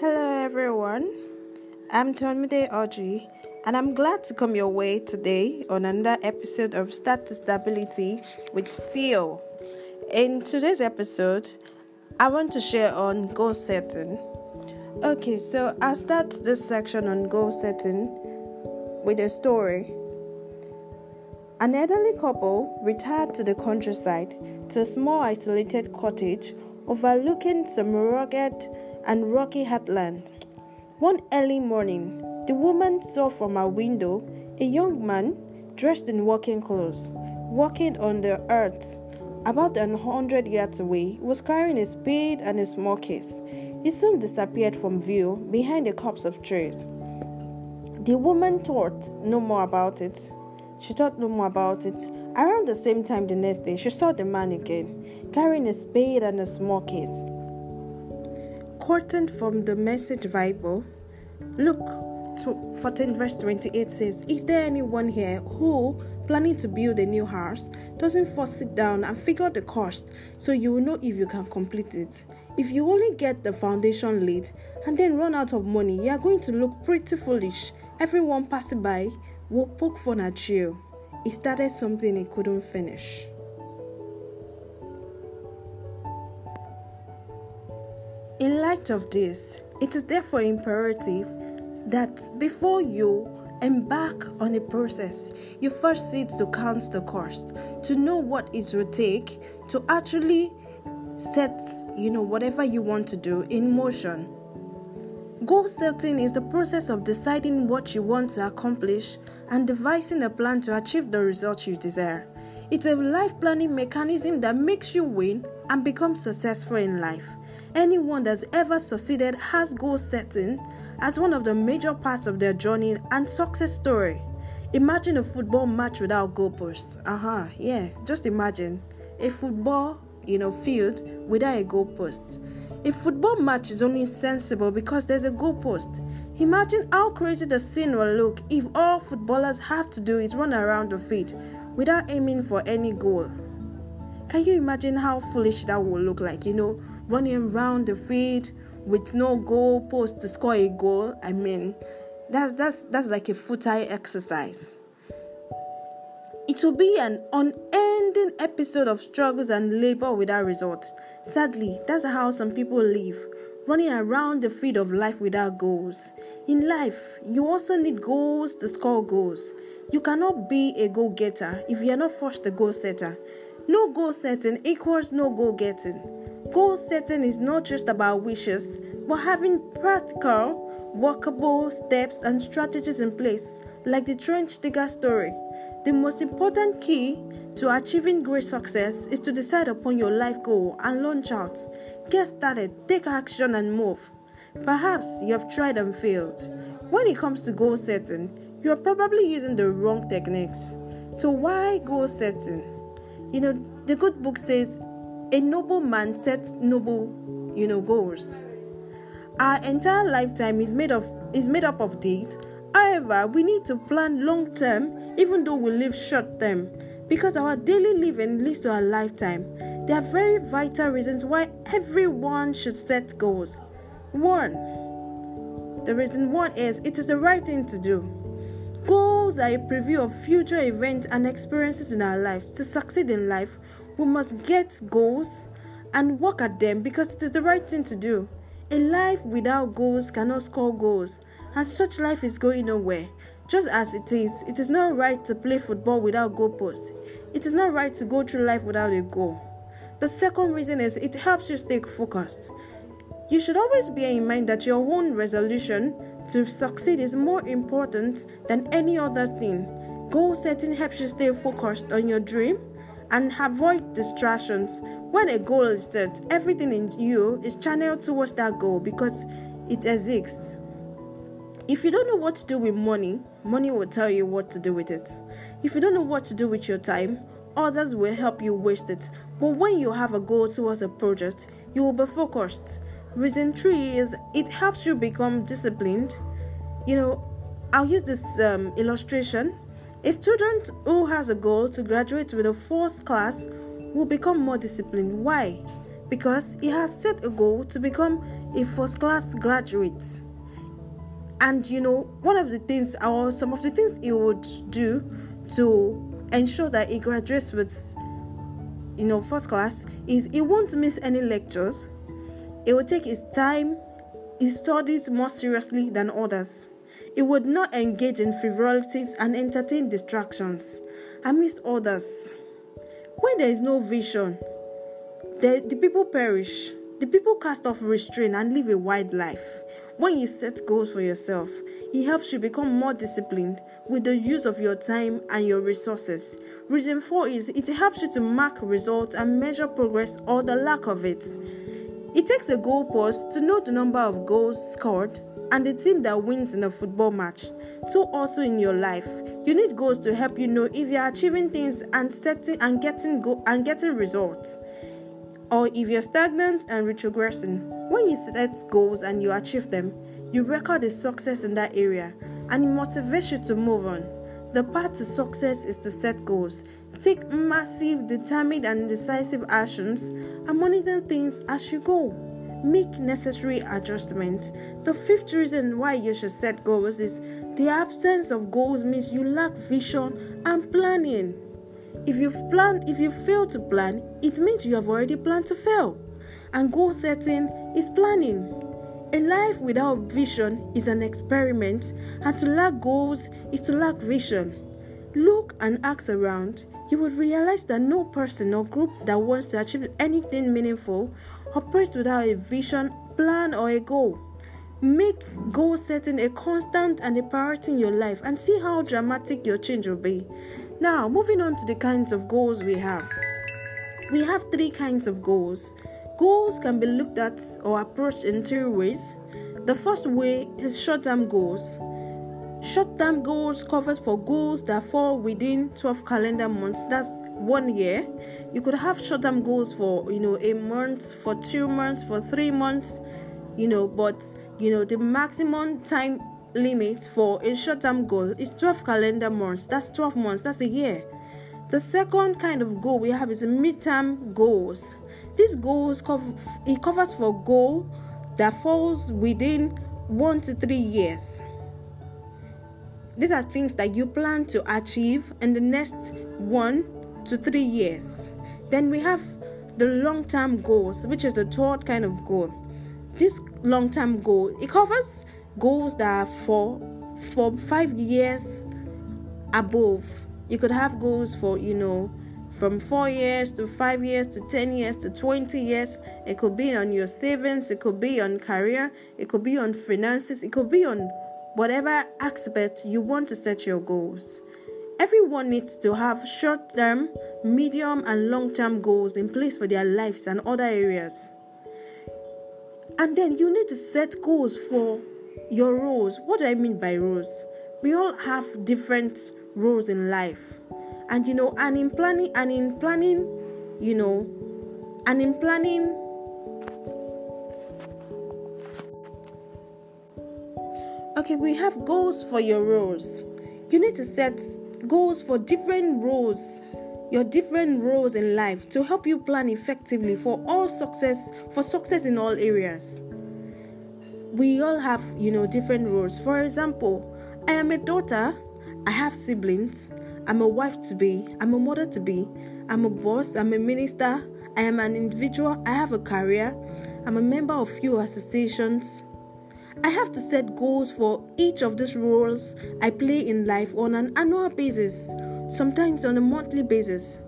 Hello, everyone. I'm Tonmide Audrey, and I'm glad to come your way today on another episode of Start to Stability with Theo. In today's episode, I want to share on goal setting. Okay, so I'll start this section on goal setting with a story. An elderly couple retired to the countryside to a small isolated cottage overlooking some rugged and rocky headland. One early morning, the woman saw from her window a young man dressed in working clothes, walking on the earth. About a hundred yards away, was carrying a spade and a small case. He soon disappeared from view behind a copse of trees. The woman thought no more about it. She thought no more about it. Around the same time the next day, she saw the man again, carrying a spade and a small case. Quoting from the Message Bible, Luke 14, verse 28 says, Is there anyone here who, planning to build a new house, doesn't first sit down and figure out the cost so you will know if you can complete it? If you only get the foundation laid and then run out of money, you are going to look pretty foolish. Everyone passing by will poke fun at you. He started something he couldn't finish. In light of this, it is therefore imperative that before you embark on a process, you first sit to count the cost, to know what it will take to actually set, you know, whatever you want to do in motion. Goal setting is the process of deciding what you want to accomplish and devising a plan to achieve the result you desire. It's a life planning mechanism that makes you win and become successful in life. Anyone that's ever succeeded has goal setting as one of the major parts of their journey and success story. Imagine a football match without goalposts. Aha, uh-huh, yeah, just imagine a football, you know, field without a goalpost. A football match is only sensible because there's a goalpost. Imagine how crazy the scene will look if all footballers have to do is run around the field without aiming for any goal. Can you imagine how foolish that would look like? You know, running around the field with no goal post to score a goal. I mean, that's that's that's like a futile exercise. It will be an unending episode of struggles and labor without result. Sadly, that's how some people live, running around the field of life without goals. In life, you also need goals to score goals. You cannot be a goal getter if you are not first a goal setter. No goal setting equals no goal getting. Goal setting is not just about wishes, but having practical, workable steps and strategies in place, like the trench digger story. The most important key to achieving great success is to decide upon your life goal and launch out. Get started, take action, and move. Perhaps you have tried and failed. When it comes to goal setting, you are probably using the wrong techniques. So, why goal setting? You know, the good book says a noble man sets noble, you know, goals. Our entire lifetime is made of is made up of days. However, we need to plan long term even though we live short term because our daily living leads to our lifetime. There are very vital reasons why everyone should set goals. One, the reason one is it is the right thing to do. Goals are a preview of future events and experiences in our lives. To succeed in life, we must get goals and work at them because it is the right thing to do. A life without goals cannot score goals, and such life is going nowhere. Just as it is, it is not right to play football without goalposts. It is not right to go through life without a goal. The second reason is it helps you stay focused. You should always bear in mind that your own resolution to succeed is more important than any other thing. Goal setting helps you stay focused on your dream and avoid distractions. When a goal is set, everything in you is channeled towards that goal because it exists. If you don't know what to do with money, money will tell you what to do with it. If you don't know what to do with your time, others will help you waste it. But when you have a goal towards a project, you will be focused. Reason three is it helps you become disciplined. You know, I'll use this um, illustration. A student who has a goal to graduate with a first class will become more disciplined. Why? because he has set a goal to become a first class graduate. And you know, one of the things, or some of the things he would do to ensure that he graduates with, you know, first class is he won't miss any lectures. He will take his time, he studies more seriously than others. He would not engage in frivolities and entertain distractions amidst others. When there is no vision, the, the people perish. The people cast off restraint and live a wild life. When you set goals for yourself, it helps you become more disciplined with the use of your time and your resources. Reason 4 is it helps you to mark results and measure progress or the lack of it. It takes a goal post to know the number of goals scored and the team that wins in a football match. So also in your life, you need goals to help you know if you are achieving things and setting and getting go and getting results. Or if you're stagnant and retrogressing. When you set goals and you achieve them, you record a success in that area and it motivates you to move on. The path to success is to set goals. Take massive, determined, and decisive actions and monitor things as you go make necessary adjustments. The fifth reason why you should set goals is the absence of goals means you lack vision and planning. If you plan, if you fail to plan, it means you have already planned to fail. And goal setting is planning. A life without vision is an experiment, and to lack goals is to lack vision. Look and ask around, you will realize that no person or group that wants to achieve anything meaningful operates without a vision, plan, or a goal. Make goal setting a constant and a priority in your life and see how dramatic your change will be. Now, moving on to the kinds of goals we have. We have three kinds of goals. Goals can be looked at or approached in three ways. The first way is short term goals. Short term goals covers for goals that fall within 12 calendar months. That's one year. You could have short term goals for, you know, a month, for two months, for three months, you know, but, you know, the maximum time limit for a short term goal is 12 calendar months. That's 12 months. That's a year. The second kind of goal we have is midterm goals. These goals cover, it covers for goal that falls within one to three years these are things that you plan to achieve in the next one to three years. Then we have the long term goals, which is the third kind of goal. This long term goal it covers goals that are for for five years above. You could have goals for you know from four years to five years to 10 years to 20 years. It could be on your savings, it could be on career, it could be on finances, it could be on whatever aspect you want to set your goals. Everyone needs to have short term, medium, and long term goals in place for their lives and other areas. And then you need to set goals for your roles. What do I mean by roles? We all have different roles in life. And you know, and in planning, and in planning, you know, and in planning, Okay, we have goals for your roles. You need to set goals for different roles, your different roles in life to help you plan effectively for all success, for success in all areas. We all have, you know, different roles. For example, I am a daughter, I have siblings, I'm a wife to be, I'm a mother to be, I'm a boss, I'm a minister, I am an individual, I have a career, I'm a member of few associations, I have to set goals for each of these roles I play in life on an annual basis, sometimes on a monthly basis.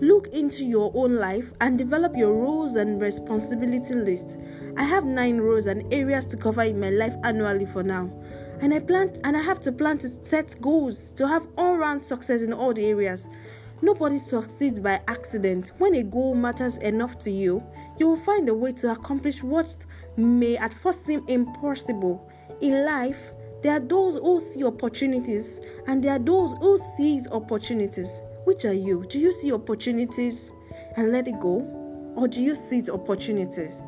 Look into your own life and develop your roles and responsibility list. I have nine roles and areas to cover in my life annually for now. And I plan and I have to plan to set goals to have all-round success in all the areas. Nobody succeeds by accident. When a goal matters enough to you, you will find a way to accomplish what may at first seem impossible. In life, there are those who see opportunities and there are those who seize opportunities. Which are you? Do you see opportunities and let it go? Or do you seize opportunities?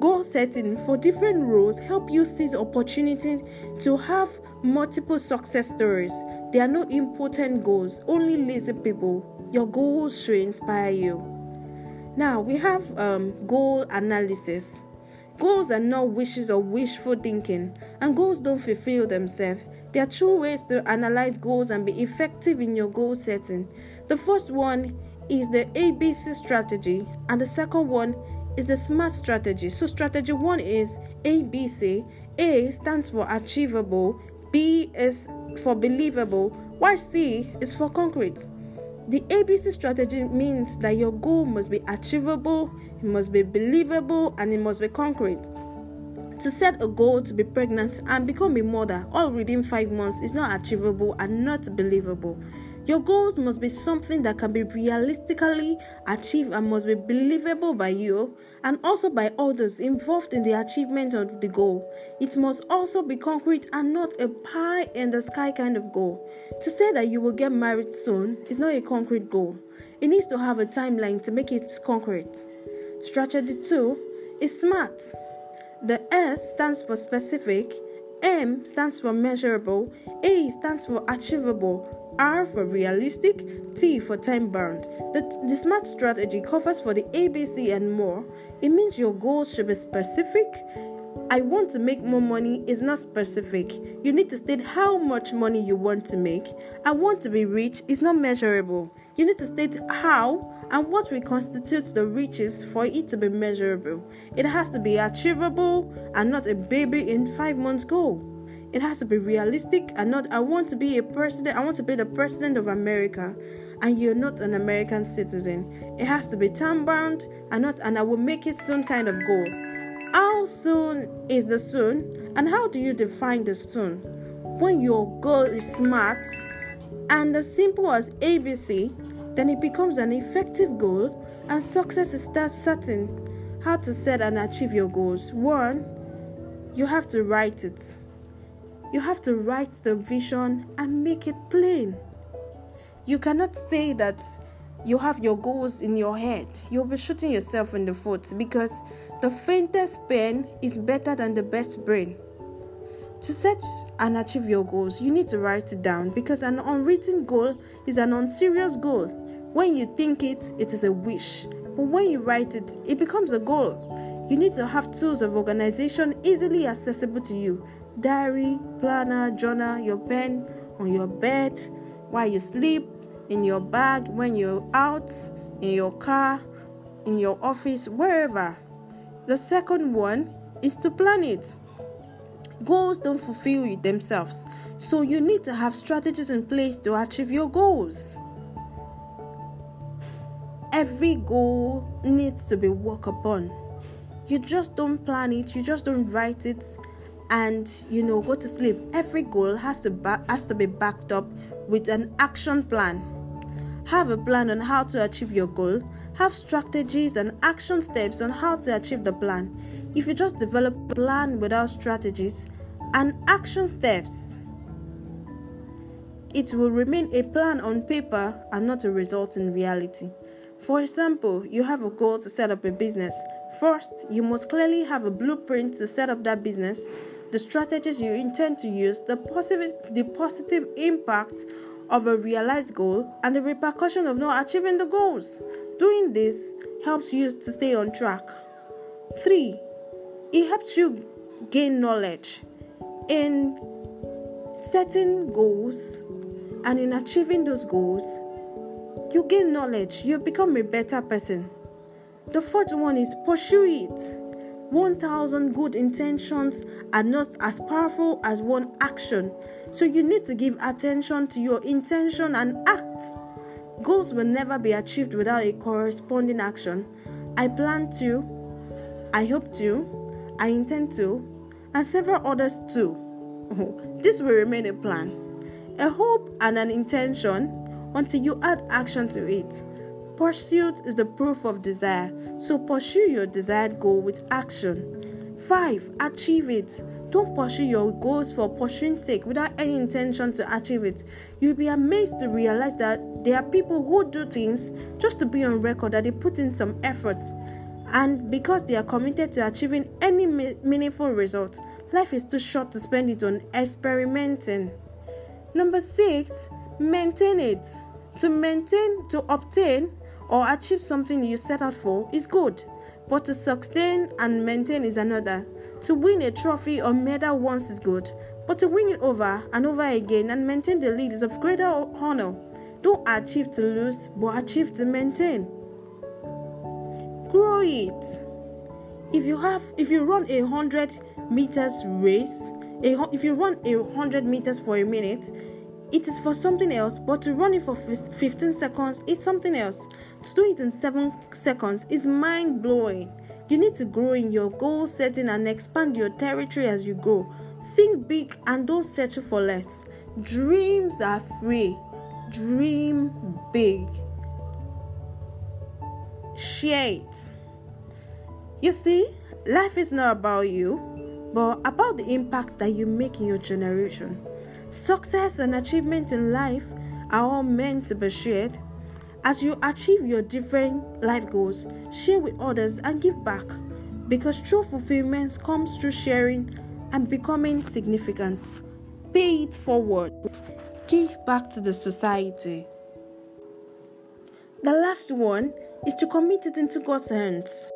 Goal setting for different roles help you seize opportunities to have multiple success stories. There are no important goals, only lazy people. Your goals should inspire you. Now we have um, goal analysis. Goals are not wishes or wishful thinking, and goals don't fulfill themselves. There are two ways to analyze goals and be effective in your goal setting. The first one is the ABC strategy, and the second one is the SMART strategy. So, strategy one is ABC. A stands for achievable, B is for believable, while C is for concrete. The ABC strategy means that your goal must be achievable, it must be believable, and it must be concrete. To set a goal to be pregnant and become a mother all within five months is not achievable and not believable. Your goals must be something that can be realistically achieved and must be believable by you and also by others involved in the achievement of the goal. It must also be concrete and not a pie in the sky kind of goal. To say that you will get married soon is not a concrete goal, it needs to have a timeline to make it concrete. Strategy 2 is SMART. The S stands for specific, M stands for measurable, A stands for achievable, R for realistic, T for time bound. The, the SMART strategy covers for the ABC and more. It means your goals should be specific. I want to make more money is not specific. You need to state how much money you want to make. I want to be rich is not measurable. You need to state how and what will constitute the riches for it to be measurable. It has to be achievable and not a baby in five months goal. It has to be realistic and not, I want to be a president, I want to be the president of America, and you're not an American citizen. It has to be time bound and not, and I will make it soon kind of goal. How soon is the soon, and how do you define the soon? When your goal is smart and as simple as ABC, then it becomes an effective goal and success starts certain. How to set and achieve your goals. One, you have to write it. You have to write the vision and make it plain. You cannot say that you have your goals in your head. You'll be shooting yourself in the foot because the faintest pen is better than the best brain. To set and achieve your goals, you need to write it down because an unwritten goal is an unserious goal. When you think it, it is a wish. But when you write it, it becomes a goal. You need to have tools of organization easily accessible to you diary, planner, journal, your pen on your bed while you sleep, in your bag when you're out, in your car, in your office, wherever. The second one is to plan it. Goals don't fulfill themselves, so you need to have strategies in place to achieve your goals. Every goal needs to be worked upon. You just don't plan it, you just don't write it, and you know go to sleep every goal has to ba- has to be backed up with an action plan. Have a plan on how to achieve your goal. Have strategies and action steps on how to achieve the plan. If you just develop a plan without strategies and action steps it will remain a plan on paper and not a result in reality. For example you have a goal to set up a business. First, you must clearly have a blueprint to set up that business the strategies you intend to use, the positive, the positive impact of a realized goal, and the repercussion of not achieving the goals. Doing this helps you to stay on track. 3. It helps you gain knowledge in setting goals and in achieving those goals. You gain knowledge, you become a better person. The fourth one is pursue it. 1,000 good intentions are not as powerful as one action. So you need to give attention to your intention and act. Goals will never be achieved without a corresponding action. I plan to, I hope to, I intend to, and several others too. this will remain a plan, a hope, and an intention until you add action to it. Pursuit is the proof of desire, so pursue your desired goal with action. 5. Achieve it. Don't pursue your goals for pursuing sake without any intention to achieve it. You'll be amazed to realize that there are people who do things just to be on record that they put in some efforts. And because they are committed to achieving any meaningful result, life is too short to spend it on experimenting. Number six, maintain it. To maintain, to obtain, or achieve something you set out for is good, but to sustain and maintain is another. To win a trophy or medal once is good, but to win it over and over again and maintain the lead is of greater honor. Don't achieve to lose, but achieve to maintain. Grow it. If you have, if you run a hundred meters race, a, if you run a hundred meters for a minute, it is for something else. But to run it for 15 seconds, it's something else. To do it in seven seconds is mind blowing. You need to grow in your goal setting and expand your territory as you grow. Think big and don't settle for less. Dreams are free. Dream big. Share it. You see, life is not about you, but about the impact that you make in your generation. Success and achievement in life are all meant to be shared. As you achieve your different life goals, share with others and give back because true fulfillment comes through sharing and becoming significant. Pay it forward. Give back to the society. The last one is to commit it into God's hands.